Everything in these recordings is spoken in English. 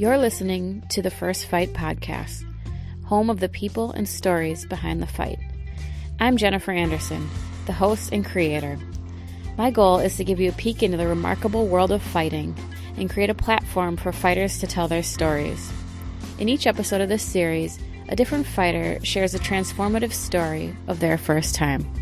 You're listening to the First Fight Podcast, home of the people and stories behind the fight. I'm Jennifer Anderson, the host and creator. My goal is to give you a peek into the remarkable world of fighting and create a platform for fighters to tell their stories. In each episode of this series, a different fighter shares a transformative story of their first time.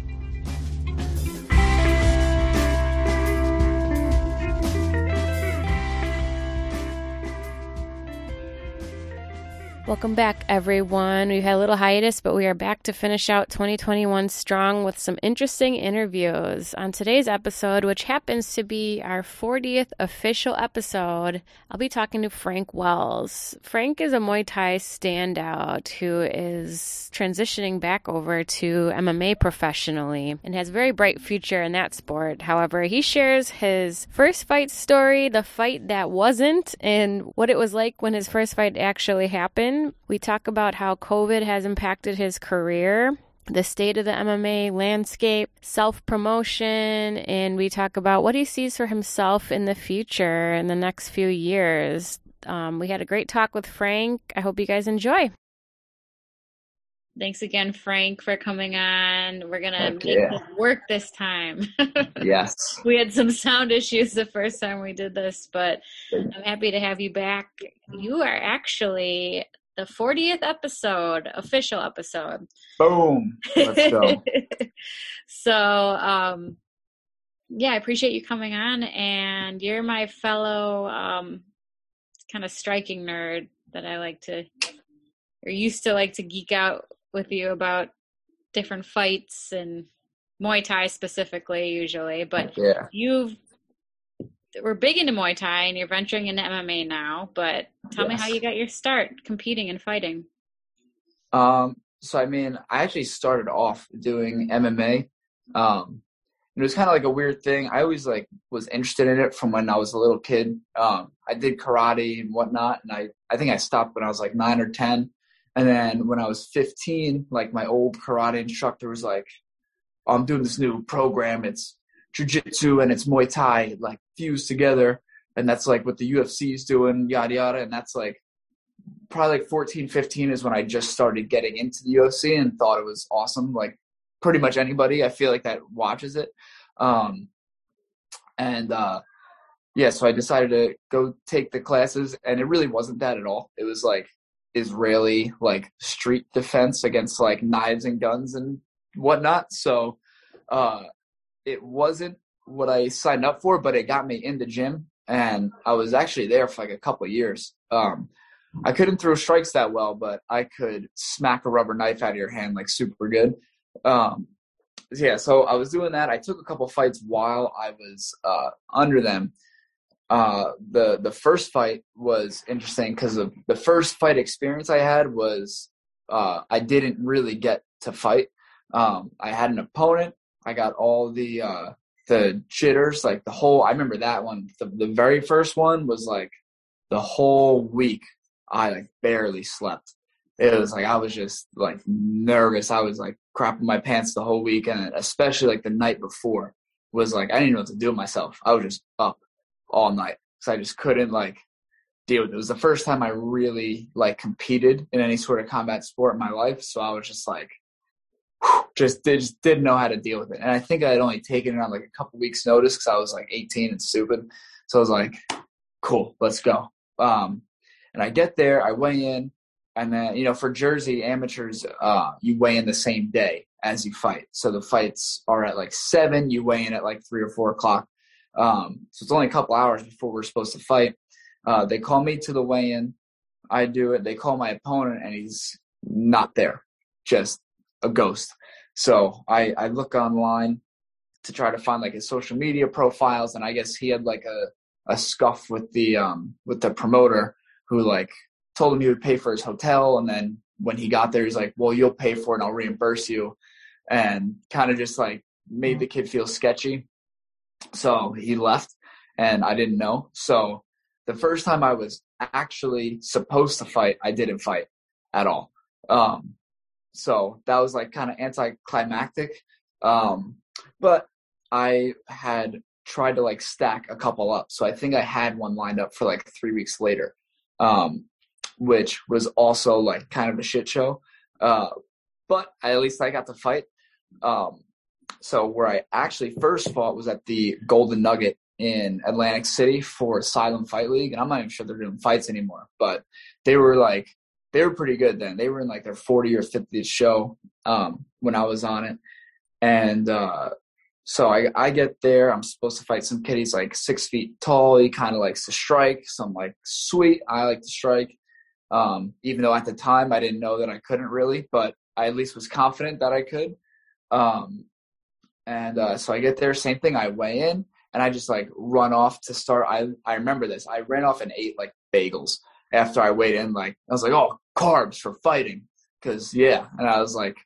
Welcome back, everyone. We had a little hiatus, but we are back to finish out 2021 strong with some interesting interviews. On today's episode, which happens to be our 40th official episode, I'll be talking to Frank Wells. Frank is a Muay Thai standout who is transitioning back over to MMA professionally and has a very bright future in that sport. However, he shares his first fight story, the fight that wasn't, and what it was like when his first fight actually happened we talk about how COVID has impacted his career, the state of the MMA landscape, self promotion, and we talk about what he sees for himself in the future in the next few years. Um, we had a great talk with Frank. I hope you guys enjoy. Thanks again, Frank, for coming on. We're gonna make yeah. this work this time. yes. We had some sound issues the first time we did this, but I'm happy to have you back. You are actually the 40th episode, official episode. Boom. Let's go. so, um, yeah, I appreciate you coming on, and you're my fellow um, kind of striking nerd that I like to, or used to like to geek out with you about different fights and Muay Thai specifically, usually. But yeah. you've we're big into Muay Thai and you're venturing into MMA now, but tell yes. me how you got your start competing and fighting. Um, so I mean, I actually started off doing MMA. Um, it was kind of like a weird thing. I always like was interested in it from when I was a little kid. Um, I did karate and whatnot, and I I think I stopped when I was like nine or ten. And then when I was fifteen, like my old karate instructor was like, oh, "I'm doing this new program. It's jujitsu and it's Muay Thai like fused together, and that's like what the UFC is doing, yada yada. And that's like probably like 14, 15 is when I just started getting into the UFC and thought it was awesome. Like pretty much anybody I feel like that watches it. Um, and uh, yeah, so I decided to go take the classes, and it really wasn't that at all. It was like Israeli like street defense against like knives and guns and whatnot. So uh, it wasn't what I signed up for, but it got me in the gym, and I was actually there for like a couple years. Um, I couldn't throw strikes that well, but I could smack a rubber knife out of your hand like super good. Um, yeah, so I was doing that. I took a couple fights while I was uh, under them. Uh, the the first fight was interesting because of the first fight experience I had was uh, I didn't really get to fight. Um, I had an opponent I got all the uh the jitters, like the whole I remember that one. The the very first one was like the whole week I like barely slept. It was like I was just like nervous. I was like crapping my pants the whole week and especially like the night before was like I didn't know what to do with myself. I was just up all night. So I just couldn't like deal with it. It was the first time I really like competed in any sort of combat sport in my life. So I was just like just did, just didn't know how to deal with it. And I think I had only taken it on like a couple weeks notice because I was like 18 and stupid. So I was like, cool, let's go. Um, and I get there, I weigh in, and then you know for Jersey amateurs, uh, you weigh in the same day as you fight. So the fights are at like seven, you weigh in at like three or four o'clock. Um, so it's only a couple hours before we're supposed to fight. Uh, they call me to the weigh-in. I do it. They call my opponent, and he's not there. Just a ghost. So I, I look online to try to find like his social media profiles, and I guess he had like a, a scuff with the um with the promoter who like told him he would pay for his hotel, and then when he got there, he's like, "Well, you'll pay for it, and I'll reimburse you," and kind of just like made the kid feel sketchy. So he left, and I didn't know. So the first time I was actually supposed to fight, I didn't fight at all. Um, so that was like kind of anticlimactic. Um, but I had tried to like stack a couple up. So I think I had one lined up for like three weeks later. um, which was also like kind of a shit show. Uh, but I, at least I got to fight. Um, so where I actually first fought was at the Golden Nugget in Atlantic City for Asylum Fight League, and I'm not even sure they're doing fights anymore. But they were like they were pretty good then. They were in like their 40 or 50th show um, when I was on it, and uh, so I I get there. I'm supposed to fight some kid. He's like six feet tall. He kind of likes to strike. So I'm like, sweet. I like to strike. Um, even though at the time I didn't know that I couldn't really, but I at least was confident that I could. Um, and uh, so I get there, same thing. I weigh in and I just like run off to start. I I remember this. I ran off and ate like bagels after I weighed in. Like I was like, oh, carbs for fighting, because yeah. And I was like,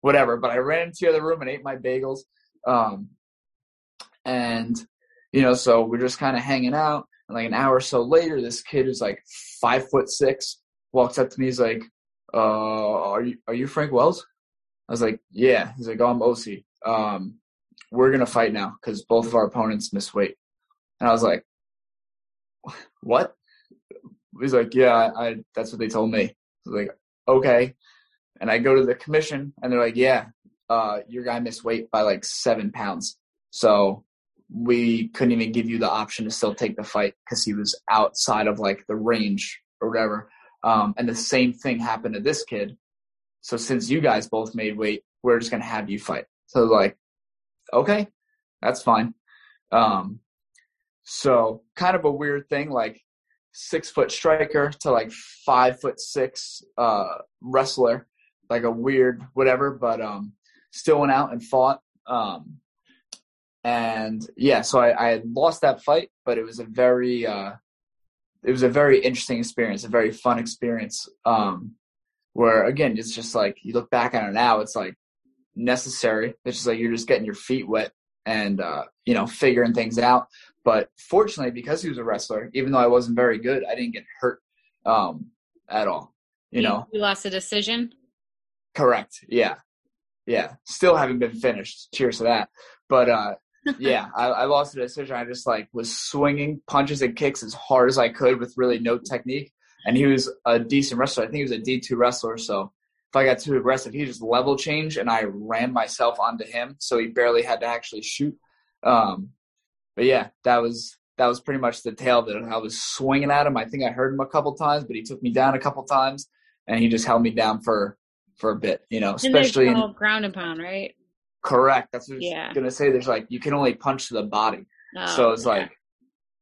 whatever. But I ran into the other room and ate my bagels. Um, and you know, so we're just kind of hanging out. And like an hour or so later, this kid who's like five foot six walks up to me. He's like, uh, "Are you are you Frank Wells?" I was like, "Yeah." He's like, "Oh, I'm OC. Um, we're gonna fight now because both of our opponents miss weight." And I was like, "What?" He's like, "Yeah, I, that's what they told me." I was like, "Okay." And I go to the commission, and they're like, "Yeah, uh, your guy missed weight by like seven pounds, so we couldn't even give you the option to still take the fight because he was outside of like the range or whatever." Um, and the same thing happened to this kid. So since you guys both made weight, we're just gonna have you fight. So like, okay, that's fine. Um, so kind of a weird thing, like six foot striker to like five foot six uh, wrestler, like a weird whatever, but um, still went out and fought. Um, and yeah, so I, I had lost that fight, but it was a very uh, it was a very interesting experience, a very fun experience. Um, where again, it's just like you look back on it now, it's like necessary. It's just like you're just getting your feet wet and uh, you know figuring things out. But fortunately, because he was a wrestler, even though I wasn't very good, I didn't get hurt um, at all. You, you know, you lost a decision. Correct. Yeah, yeah. Still haven't been finished. Cheers to that. But uh, yeah, I, I, lost the decision. I just like was swinging punches and kicks as hard as I could with really no technique. And he was a decent wrestler. I think he was a D two wrestler. So if I got too aggressive, he just level changed, and I ran myself onto him. So he barely had to actually shoot. Um, but yeah, that was that was pretty much the tail that I was swinging at him. I think I heard him a couple times, but he took me down a couple times, and he just held me down for for a bit. You know, especially in ground and pound, right? Correct. That's what I was gonna say. There's like you can only punch to the body, oh, so it's yeah. like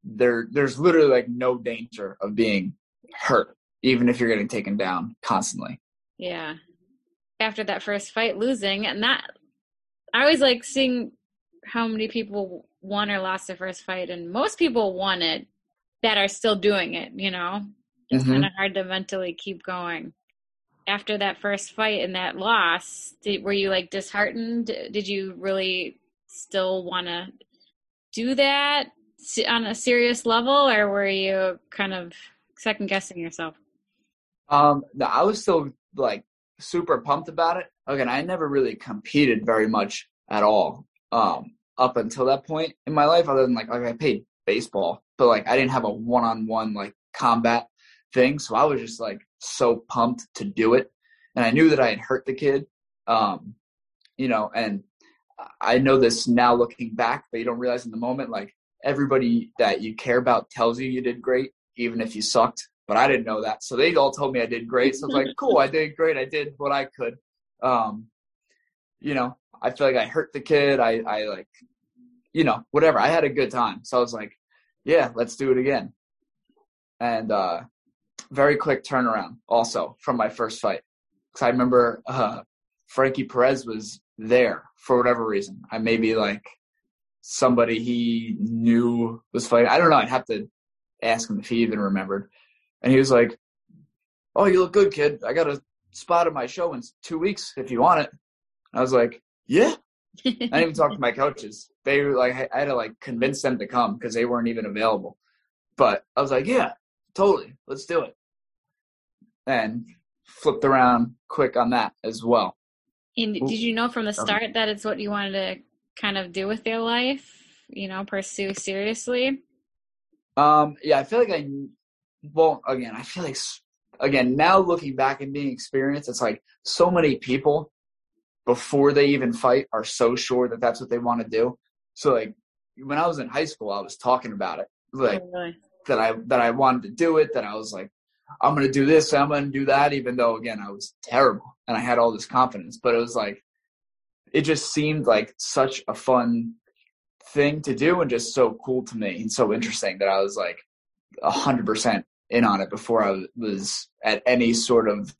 there there's literally like no danger of being hurt, even if you're getting taken down constantly. Yeah. After that first fight, losing, and that I always like seeing how many people won or lost their first fight, and most people won it that are still doing it. You know, it's mm-hmm. kind of hard to mentally keep going after that first fight and that loss, did, were you like disheartened? Did you really still want to do that on a serious level, or were you kind of second guessing yourself? Um, no, I was still like super pumped about it. Again, I never really competed very much at all um, up until that point in my life, other than like like I played baseball, but like I didn't have a one on one like combat thing. So I was just like so pumped to do it. And I knew that I had hurt the kid. Um, you know, and I know this now looking back, but you don't realize in the moment, like everybody that you care about tells you you did great, even if you sucked. But I didn't know that. So they all told me I did great. So I was like, cool, I did great. I did what I could. Um, you know, I feel like I hurt the kid. I, I like, you know, whatever. I had a good time. So I was like, yeah, let's do it again. And uh, very quick turnaround also from my first fight. Because I remember uh, Frankie Perez was there for whatever reason. I maybe like somebody he knew was fighting. I don't know. I'd have to ask him if he even remembered. And he was like, "Oh, you look good, kid. I got a spot at my show in two weeks if you want it." I was like, "Yeah." I didn't even talk to my coaches. They were like, I had to like convince them to come because they weren't even available. But I was like, "Yeah, totally. Let's do it." and flipped around quick on that as well. And did you know from the start that it's what you wanted to kind of do with your life? You know, pursue seriously. Um, yeah, I feel like I well, again, I feel like again now looking back and being experienced, it's like so many people before they even fight are so sure that that's what they want to do. So like when I was in high school, I was talking about it, oh, like oh, really? that I that I wanted to do it. That I was like, I'm gonna do this, I'm gonna do that, even though again I was terrible and I had all this confidence. But it was like it just seemed like such a fun thing to do and just so cool to me and so interesting that I was like a hundred percent in on it before I was at any sort of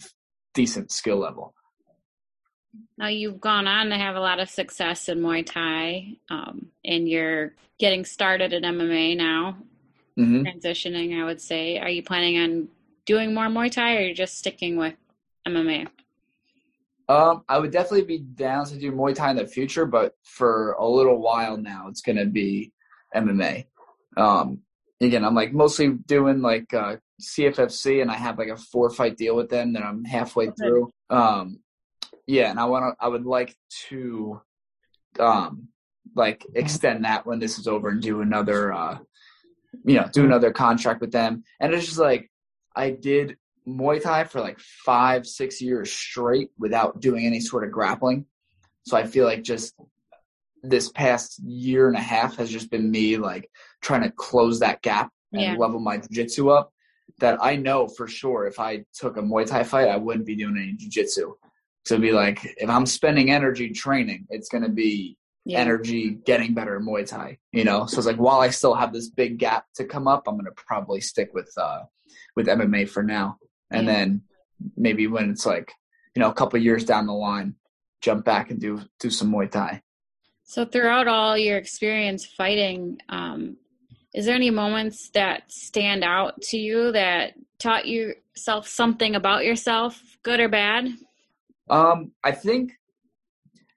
decent skill level. Now you've gone on to have a lot of success in Muay Thai, um, and you're getting started in MMA now, mm-hmm. transitioning. I would say, are you planning on doing more Muay Thai, or are you just sticking with MMA? Um, I would definitely be down to do Muay Thai in the future, but for a little while now, it's going to be MMA. Um, again, I'm like mostly doing like uh, CFFC, and I have like a four fight deal with them that I'm halfway okay. through. Um, yeah, and I want to. I would like to, um, like extend that when this is over and do another, uh, you know, do another contract with them. And it's just like I did Muay Thai for like five, six years straight without doing any sort of grappling. So I feel like just this past year and a half has just been me like trying to close that gap and yeah. level my jiu-jitsu up that I know for sure if I took a Muay Thai fight, I wouldn't be doing any jiu-jitsu. So be like, if I'm spending energy training, it's going to be yeah. energy getting better in Muay Thai, you know? So it's like, while I still have this big gap to come up, I'm going to probably stick with, uh, with MMA for now and yeah. then maybe when it's like you know a couple years down the line jump back and do do some muay thai so throughout all your experience fighting um, is there any moments that stand out to you that taught yourself something about yourself good or bad um, i think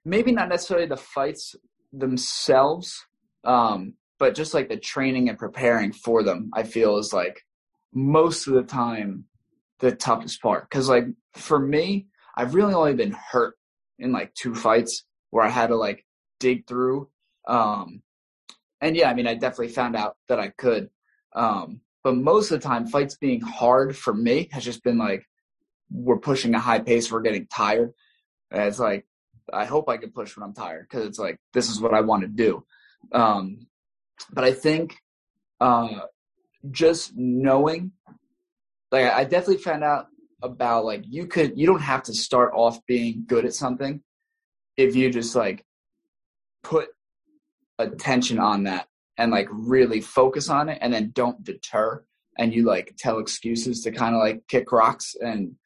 maybe not necessarily the fights themselves um, but just like the training and preparing for them i feel is like most of the time the toughest part. Because like for me i've really only been hurt in like two fights where i had to like dig through um and yeah i mean i definitely found out that i could um but most of the time fights being hard for me has just been like we're pushing a high pace we're getting tired. And it's like i hope i can push when i'm tired because it's like this is what i want to do. Um but i think uh just knowing like I definitely found out about like you could you don't have to start off being good at something if you just like put attention on that and like really focus on it and then don't deter and you like tell excuses to kind of like kick rocks and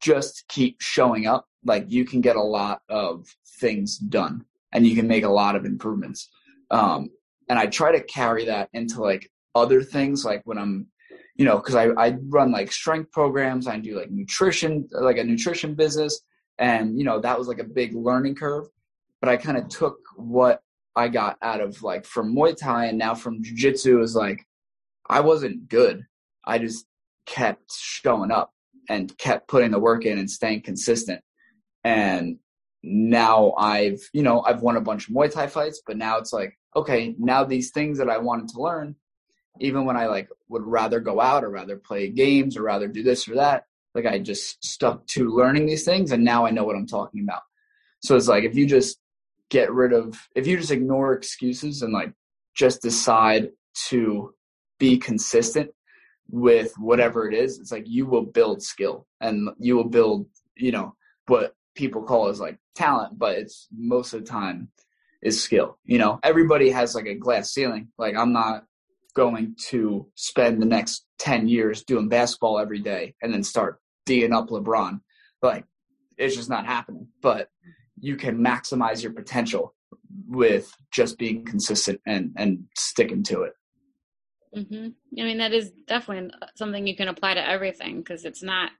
just keep showing up like you can get a lot of things done and you can make a lot of improvements um and i try to carry that into like other things like when i'm you know, because I, I run like strength programs, I do like nutrition, like a nutrition business. And, you know, that was like a big learning curve. But I kind of took what I got out of like from Muay Thai and now from Jiu Jitsu is like, I wasn't good. I just kept showing up and kept putting the work in and staying consistent. And now I've, you know, I've won a bunch of Muay Thai fights, but now it's like, okay, now these things that I wanted to learn, even when I like would rather go out or rather play games or rather do this or that, like I just stuck to learning these things and now I know what I'm talking about. So it's like if you just get rid of if you just ignore excuses and like just decide to be consistent with whatever it is, it's like you will build skill and you will build, you know, what people call as like talent, but it's most of the time is skill. You know, everybody has like a glass ceiling. Like I'm not going to spend the next 10 years doing basketball every day and then start D'ing up LeBron. Like, it's just not happening. But you can maximize your potential with just being consistent and, and sticking to it. Mm-hmm. I mean, that is definitely something you can apply to everything because it's not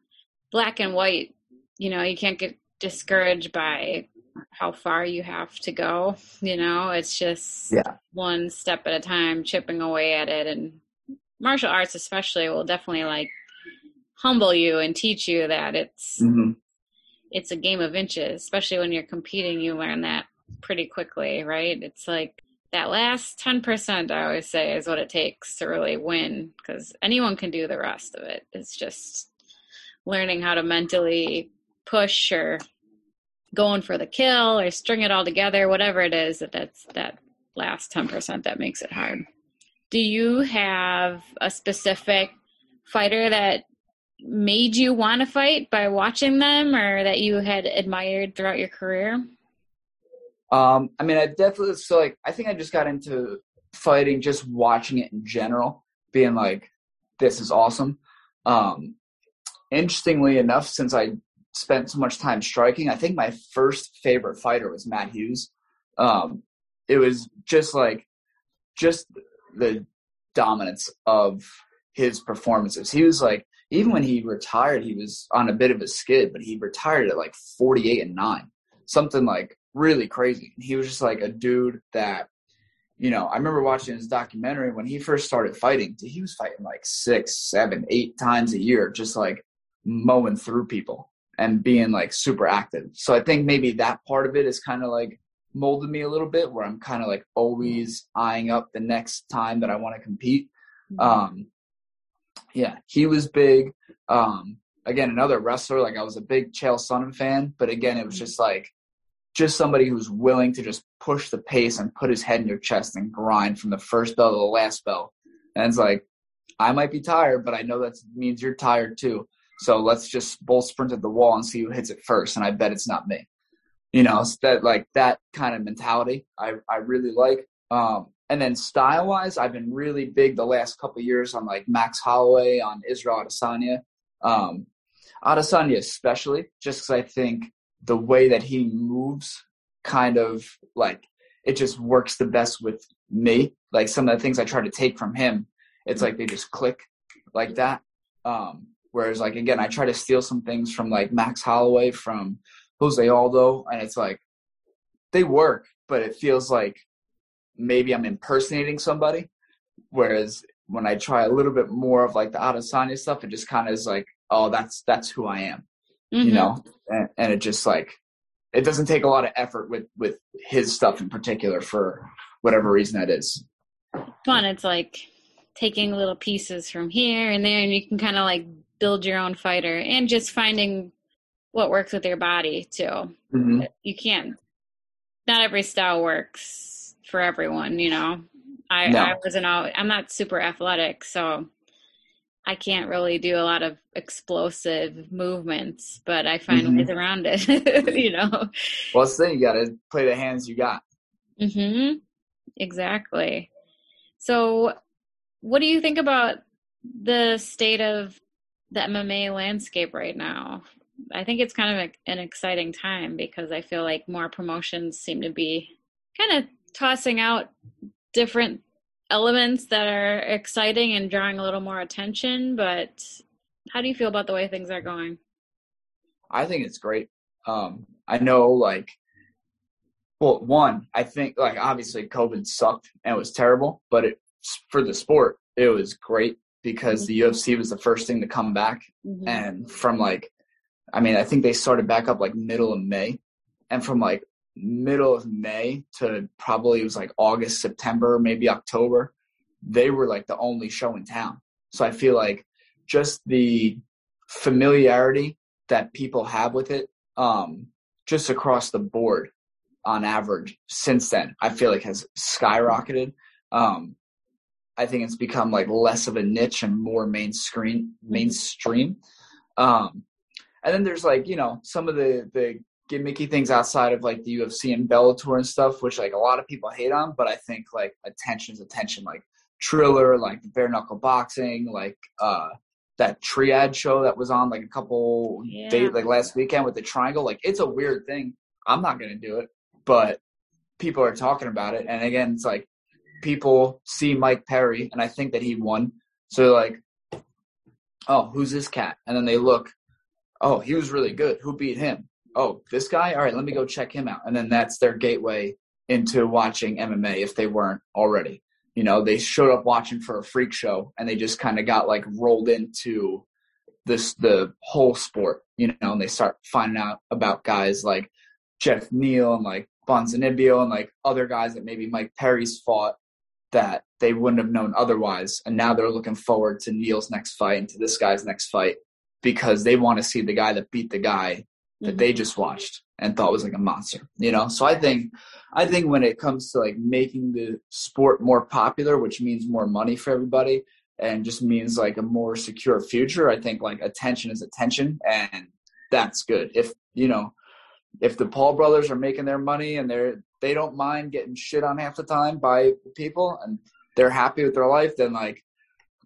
black and white. You know, you can't get discouraged by how far you have to go. You know, it's just yeah. one step at a time, chipping away at it. And martial arts, especially, will definitely like humble you and teach you that it's mm-hmm. it's a game of inches. Especially when you're competing, you learn that pretty quickly, right? It's like that last 10% I always say is what it takes to really win because anyone can do the rest of it. It's just learning how to mentally push or going for the kill or string it all together, whatever it is that that's that last 10% that makes it hard. Do you have a specific fighter that made you want to fight by watching them or that you had admired throughout your career? Um, I mean, I definitely so like I think I just got into fighting just watching it in general, being like, this is awesome. Um, interestingly enough, since I spent so much time striking, I think my first favorite fighter was Matt Hughes. Um, it was just like just the dominance of his performances. He was like even when he retired, he was on a bit of a skid, but he retired at like 48 and 9. Something like really crazy. He was just like a dude that you know, I remember watching his documentary when he first started fighting. He was fighting like six, seven, eight times a year, just like mowing through people and being like super active. So I think maybe that part of it is kind of like molded me a little bit where I'm kind of like always eyeing up the next time that I want to compete. Mm-hmm. Um, yeah, he was big. Um, again, another wrestler. Like I was a big Chael Sonnen fan, but again, it was just like just somebody who's willing to just push the pace and put his head in your chest and grind from the first bell to the last bell. And it's like, I might be tired, but I know that means you're tired too. So let's just both sprint at the wall and see who hits it first. And I bet it's not me. You know, that like that kind of mentality I, I really like. Um, and then style wise, I've been really big the last couple years on like Max Holloway, on Israel Adesanya. Um, Adesanya especially, just because I think the way that he moves kind of like it just works the best with me. Like some of the things I try to take from him, it's like they just click like that. Um, whereas like again, I try to steal some things from like Max Holloway, from Jose Aldo, and it's like they work, but it feels like maybe I'm impersonating somebody. Whereas when I try a little bit more of like the Adesanya stuff, it just kind of is like, oh, that's that's who I am, mm-hmm. you know. And, and it just like it doesn't take a lot of effort with with his stuff in particular for whatever reason that is. Fun. It's like taking little pieces from here and there, and you can kind of like build your own fighter, and just finding what works with your body too. Mm-hmm. You can't. Not every style works for everyone, you know. I, no. I wasn't all I'm not super athletic, so I can't really do a lot of explosive movements, but I find mm-hmm. ways around it, you know. Well, it's the thing, you gotta play the hands you got. Mhm. Exactly. So what do you think about the state of the MMA landscape right now? I think it's kind of an exciting time because I feel like more promotions seem to be kind of tossing out different elements that are exciting and drawing a little more attention. But how do you feel about the way things are going? I think it's great. Um, I know, like, well, one, I think, like, obviously COVID sucked and it was terrible, but it, for the sport, it was great because mm-hmm. the UFC was the first thing to come back. Mm-hmm. And from like, I mean, I think they started back up like middle of May. And from like middle of May to probably it was like August, September, maybe October, they were like the only show in town. So I feel like just the familiarity that people have with it, um, just across the board on average since then, I feel like has skyrocketed. Um, I think it's become like less of a niche and more mainstream mainstream. Um, and then there's like, you know, some of the the gimmicky things outside of like the UFC and Bellator and stuff, which like a lot of people hate on, but I think like attention is attention. Like Triller, like bare knuckle boxing, like uh that triad show that was on like a couple yeah. days like last weekend with the triangle. Like it's a weird thing. I'm not gonna do it, but people are talking about it. And again, it's like people see Mike Perry and I think that he won. So like, oh, who's this cat? And then they look, oh, he was really good. Who beat him? Oh, this guy, all right, let me go check him out. And then that's their gateway into watching MMA if they weren't already. You know, they showed up watching for a freak show and they just kind of got like rolled into this the whole sport, you know, and they start finding out about guys like Geoff Neal and like Ponzinibbio and like other guys that maybe Mike Perry's fought that they wouldn't have known otherwise. And now they're looking forward to Neal's next fight and to this guy's next fight because they want to see the guy that beat the guy that mm-hmm. they just watched and thought was like a monster, you know? So I think, I think when it comes to like making the sport more popular, which means more money for everybody and just means like a more secure future, I think like attention is attention and that's good. If, you know, if the Paul brothers are making their money and they're, they don't mind getting shit on half the time by people and they're happy with their life, then like,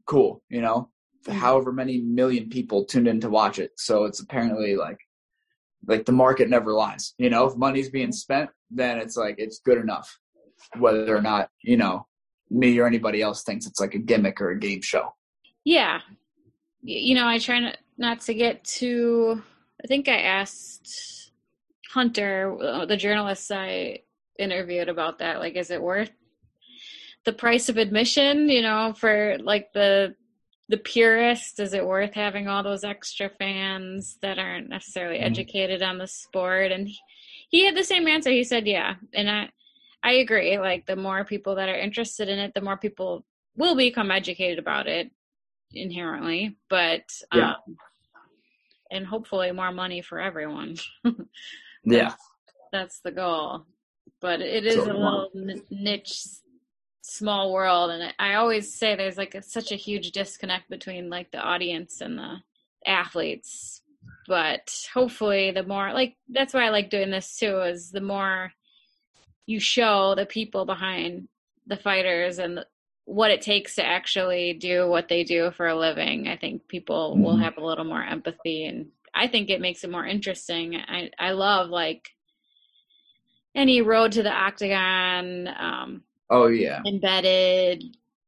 cool, you know, mm-hmm. however many million people tuned in to watch it. So it's apparently like like the market never lies. You know, if money's being spent, then it's like it's good enough, whether or not you know me or anybody else thinks it's like a gimmick or a game show. Yeah, you know, I try not to get too. I think I asked Hunter, uh, the journalist I interviewed about that. Like, is it worth the price of admission? You know, for like the the purist is it worth having all those extra fans that aren't necessarily mm educated on the sport? And he, he had the same answer. He said yeah. And i i agree. Like the more people that are interested in it the more people will become educated about it inherently. But yeah. um and hopefully more money for everyone. Yeah. That's the goal. But it is so, a little niche small world and i always say there's like a, such a huge disconnect between like the audience and the athletes but hopefully the more like that's why i like doing this too is the more you show the people behind the fighters and the, what it takes to actually do what they do for a living i think people mm-hmm. will have a little more empathy and i think it makes it more interesting i i love like any road to the octagon um Oh yeah. Embedded,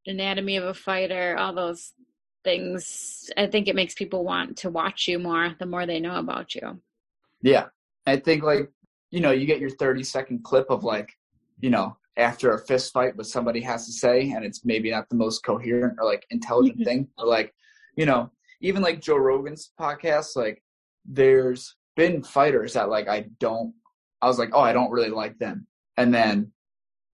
anatomy of a fighter, all those things. I think it makes people want to watch you more the more they know about you. Yeah. I think like, you know, you get your 30 second clip of like, you know, after a fist fight what somebody has to say and it's maybe not the most coherent or like intelligent mm-hmm. thing. but like, you know, even like Joe Rogan's podcast, like there's been fighters that like I don't I was like, oh, I don't really like them. And then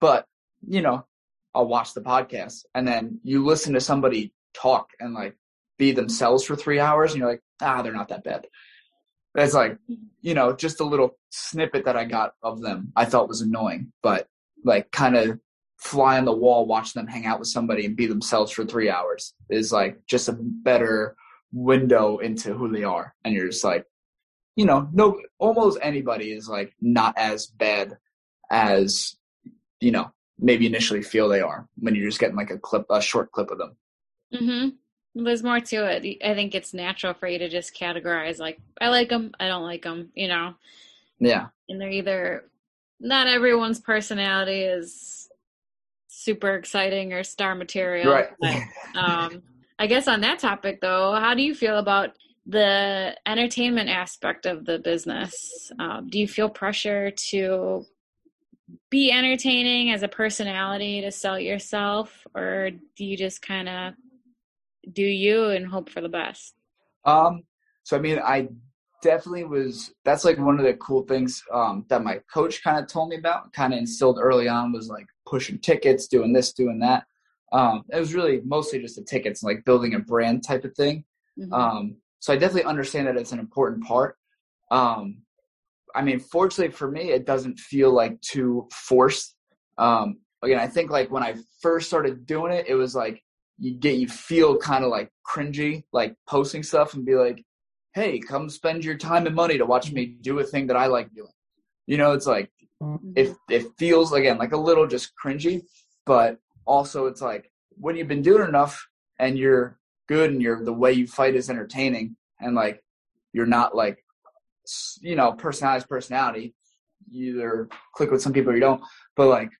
but you know, I'll watch the podcast and then you listen to somebody talk and like be themselves for three hours and you're like, ah, they're not that bad. It's like, you know, just a little snippet that I got of them I thought was annoying, but like kind of fly on the wall, watch them hang out with somebody and be themselves for three hours is like just a better window into who they are. And you're just like, you know, no, almost anybody is like not as bad as, you know, maybe initially feel they are when you're just getting like a clip, a short clip of them. Mm-hmm. There's more to it. I think it's natural for you to just categorize like I like them, I don't like them, you know. Yeah. And they're either not everyone's personality is super exciting or star material. Right. But, um, I guess on that topic though, how do you feel about the entertainment aspect of the business? Um, do you feel pressure to be entertaining as a personality to sell yourself or do you just kind of do you and hope for the best? Um so i mean i definitely was that's like one of the cool things um that my coach kind of told me about kind of instilled early on was like pushing tickets doing this doing that. Um it was really mostly just the tickets like building a brand type of thing. Mm-hmm. um so i definitely understand that it's an important part. Um I mean, fortunately for me, it doesn't feel like too forced. Um, again, I think like when I first started doing it, it was like you get you feel kind of like cringy, like posting stuff and be like, "Hey, come spend your time and money to watch me do a thing that I like doing." You know, it's like mm-hmm. it it feels again like a little just cringy, but also it's like when you've been doing enough and you're good and you're the way you fight is entertaining and like you're not like you know, personality is personality. You either click with some people or you don't. But like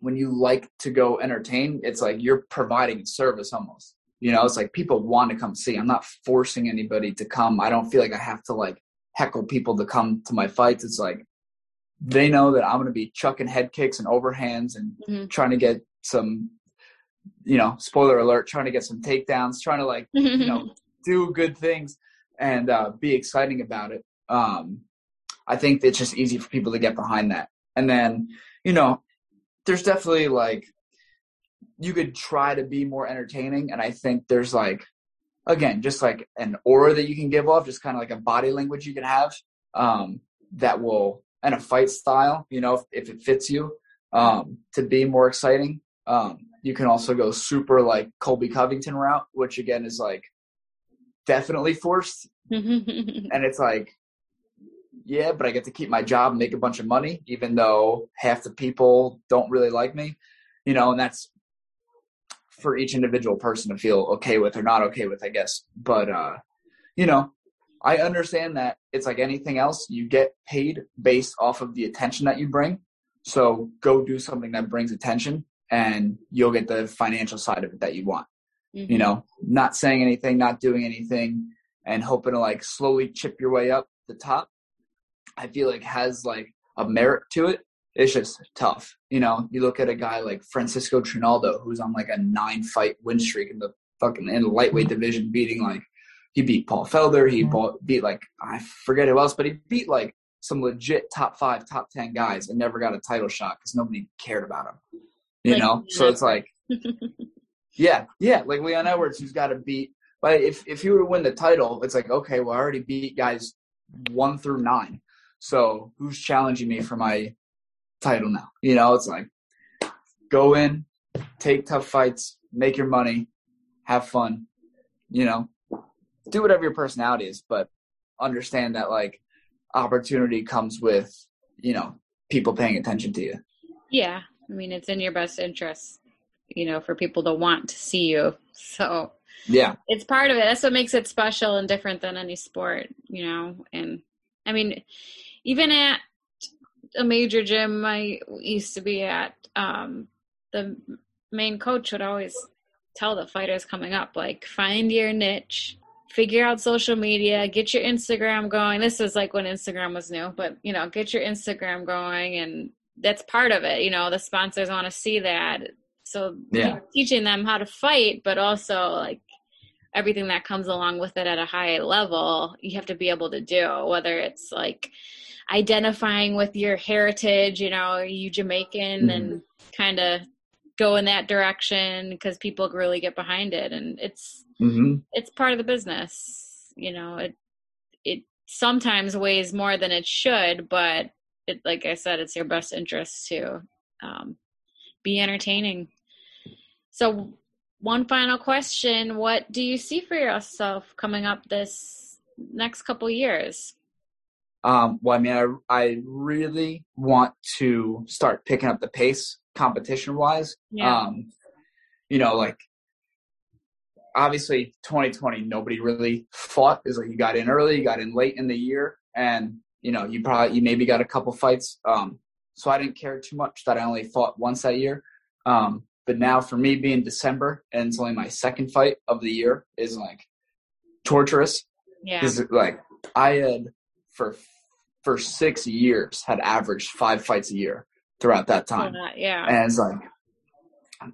when you like to go entertain, it's like you're providing service almost. You know, it's like people want to come see. I'm not forcing anybody to come. I don't feel like I have to like heckle people to come to my fights. It's like they know that I'm going to be chucking head kicks and overhands and mm-hmm. trying to get some, you know, spoiler alert, trying to get some takedowns, trying to like, you know, do good things and uh, be exciting about it. Um, I think it's just easy for people to get behind that. And then, you know, there's definitely like you could try to be more entertaining and I think there's like again, just like an aura that you can give off, just kind of like a body language you can have um, that will, and a fight style, you know, if, if it fits you um, to be more exciting. Um, you can also go super like Colby Covington route, which again is like definitely forced. and it's like, yeah, but I get to keep my job and make a bunch of money, even though half the people don't really like me, you know, and that's for each individual person to feel okay with or not okay with, I guess. But, uh, you know, I understand that it's like anything else. You get paid based off of the attention that you bring. So go do something that brings attention and you'll get the financial side of it that you want. Mm-hmm. You know, not saying anything, not doing anything, and hoping to like slowly chip your way up the top. I feel like has like a merit to it. It's just tough. You know, you look at a guy like Francisco Trinaldo, who's on like a nine fight win streak in the fucking in the lightweight division, beating like he beat Paul Felder, he beat like I forget who else, but he beat like some legit top five, top ten guys and never got a title shot because nobody cared about him. You like, know, so it's like, yeah, yeah, like Leon Edwards, who's got to beat. But if if he were to win the title, it's like okay, well, I already beat guys one through nine. So who's challenging me for my title now? You know, it's like go in, take tough fights, make your money, have fun. You know, do whatever your personality is, but understand that like opportunity comes with you know people paying attention to you. Yeah, I mean, it's in your best interest, you know, for people to want to see you. So yeah, it's part of it. That's what makes it special and different than any sport, you know. And I mean, even at a major gym I used to be at, um, the main coach would always tell the fighters coming up, like, find your niche, figure out social media, get your Instagram going. This is like when Instagram was new, but you know, get your Instagram going and that's part of it. You know, the sponsors want to see that. So yeah. teaching them how to fight, but also like everything that comes along with it at a high level, you have to be able to do, whether it's like identifying with your heritage, you know, are you Jamaican mm-hmm. and kind of go in that direction because people really get behind it and it's mm-hmm. it's part of the business you know it it sometimes weighs more than it should but it, like I said, it's your best interest to um, be entertaining. So, one final question: What do you see for yourself coming up this next couple years? Um, well, I mean, I, I really want to start picking up the pace competition wise. Yeah. Um, you know, like obviously 2020, nobody really fought. Is like you got in early, you got in late in the year, and you know, you probably you maybe got a couple fights. Um, so I didn't care too much that I only fought once that year. Um, but now for me being December and it's only my second fight of the year is like torturous. Yeah. Is like I had for for six years had averaged five fights a year throughout that time. yeah. And it's like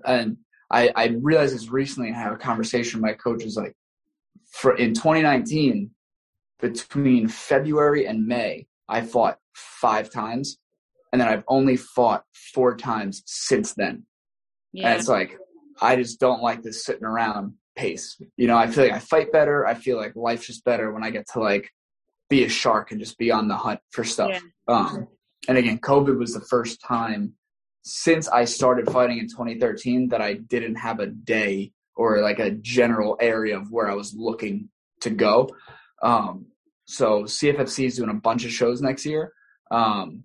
and I, I realized this recently I had a conversation with my coach was like for in 2019 between February and May, I fought five times, and then I've only fought four times since then. Yeah. And it's like I just don't like this sitting around pace. You know, I feel like I fight better. I feel like life's just better when I get to like be a shark and just be on the hunt for stuff. Yeah. Um, and again, COVID was the first time since I started fighting in 2013 that I didn't have a day or like a general area of where I was looking to go. Um, so CFFC is doing a bunch of shows next year. Um,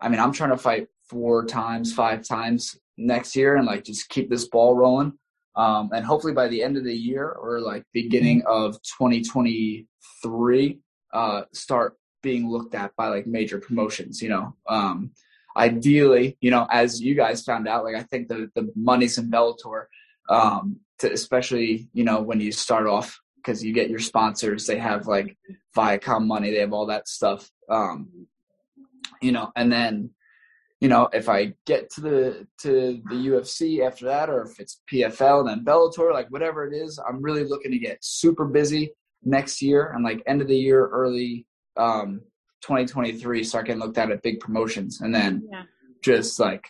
I mean, I'm trying to fight four times, five times next year, and like just keep this ball rolling. Um, and hopefully by the end of the year or like beginning of 2023, uh, start being looked at by like major promotions. You know, um, ideally, you know, as you guys found out, like I think the the money's in Bellator, um, to especially you know when you start off because you get your sponsors. They have like Viacom money. They have all that stuff. Um, you know, and then you know if I get to the to the UFC after that, or if it's PFL and then Bellator, like whatever it is, I'm really looking to get super busy next year and like end of the year, early um, 2023 start getting looked at at big promotions, and then Yeah. just like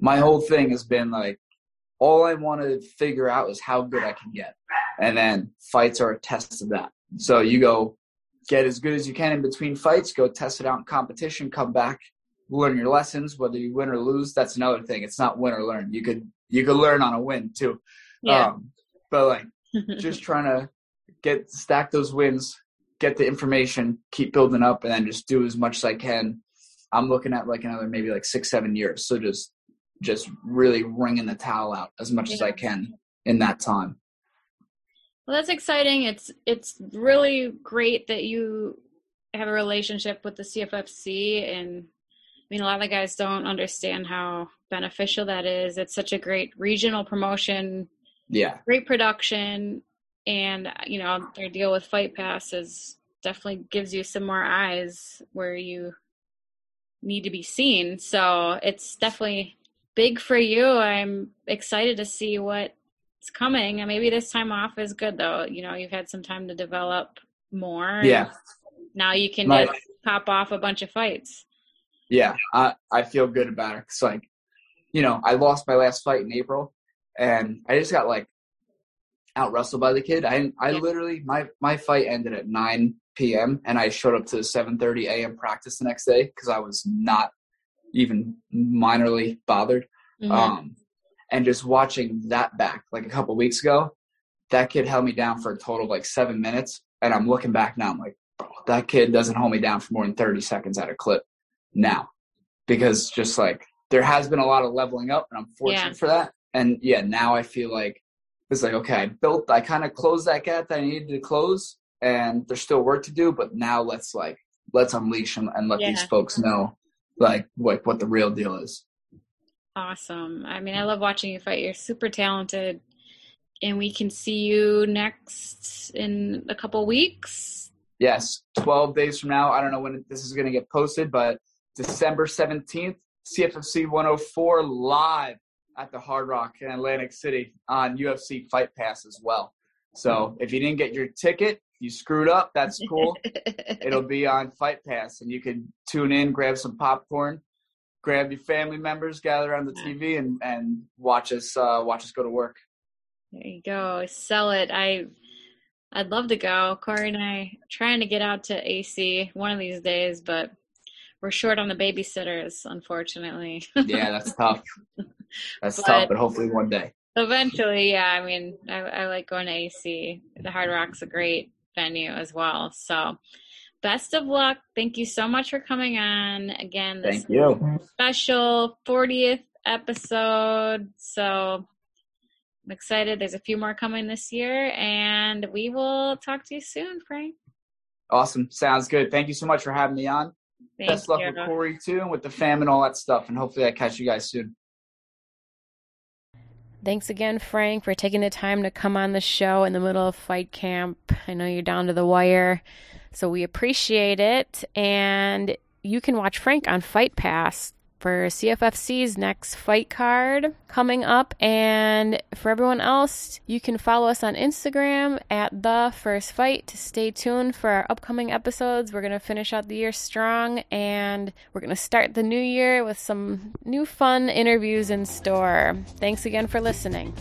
my whole thing has been like all I want to figure out is how good I can get, and then fights are a test of that. So you go get as good as you can in between fights, go test it out in competition, come back, learn your lessons, whether you win or lose. That's another thing. It's not win or learn. You could you could learn on a win too. Yeah. Um, but like just trying to get stack those wins, get the information, keep building up, and then just do as much as I can. I'm looking at like another maybe like six, seven years. So just just really wringing the towel out as much as I can in that time. Well, that's exciting. It's it's really great that you have a relationship with the CFFC, and mean, a lot of the guys don't understand how beneficial that is. It's such a great regional promotion, Yeah. great production, and you know their deal with Fight Pass is definitely gives you some more eyes where you need to be seen. So it's definitely big for you. I'm excited to see what's coming. And maybe this time off is good though. You know, you've had some time to develop more. Yeah. Now you can My- just pop off a bunch of fights. Yeah. I, I feel good about it. It's like, you know, I lost my last fight in April and I just got like out wrestled by the kid. I I literally my my fight ended at 9 p.m. and I showed up to 7:30 a.m. practice the next day because I was not even minorly bothered. Mhm. Um, and just watching that back like a couple weeks ago, that kid held me down for a total of like seven minutes. And I'm looking back now, I'm like, that kid doesn't hold me down for more than 30 seconds at a clip now. Because just like there has been a lot of leveling up and I'm fortunate Yeah. for that. And yeah, now I feel like it's like, okay, I built, I kind of closed that gap that I needed to close and there's still work to do, but now let's like, let's unleash and, and let these folks know like what, what the real deal is. Awesome. I mean, I love watching you fight. You're super talented. And we can see you next in a couple weeks. Yes, 12 days from now. I don't know when this is going to get posted, but December 17th, CFFC 104 live at the Hard Rock in Atlantic City on UFC Fight Pass as well. So if you didn't get your ticket, you screwed up. That's cool. It'll be on Fight Pass, and you can tune in, grab some popcorn, grab your family members, gather on the TV, and and watch us uh, watch us go to work. There you go. Sell it. I I'd love to go. Corey and I trying to get out to AC one of these days, but we're short on the babysitters, unfortunately. Yeah, that's tough. That's But- tough, but hopefully one day. Eventually, yeah. I mean, I, I like going to AC. The Hard Rock's a great venue as well. So, best of luck. Thank you so much for coming on again. This Thank you. special 40th episode. So I'm excited. There's a few more coming this year, and we will talk to you soon, Frank. Awesome. Sounds good. Thank you so much for having me on. Thank Best luck with Corey too, and with the fam and all that stuff. And hopefully, I catch you guys soon. Thanks again, Frank, for taking the time to come on the show in the middle of fight camp. I know you're down to the wire, so we appreciate it. And you can watch Frank on Fight Pass for CFFC's next fight card coming up. And for everyone else, you can follow us on Instagram at The First Fight to stay tuned for our upcoming episodes. We're going to finish out the year strong and we're going to start the new year with some new fun interviews in store. Thanks again for listening.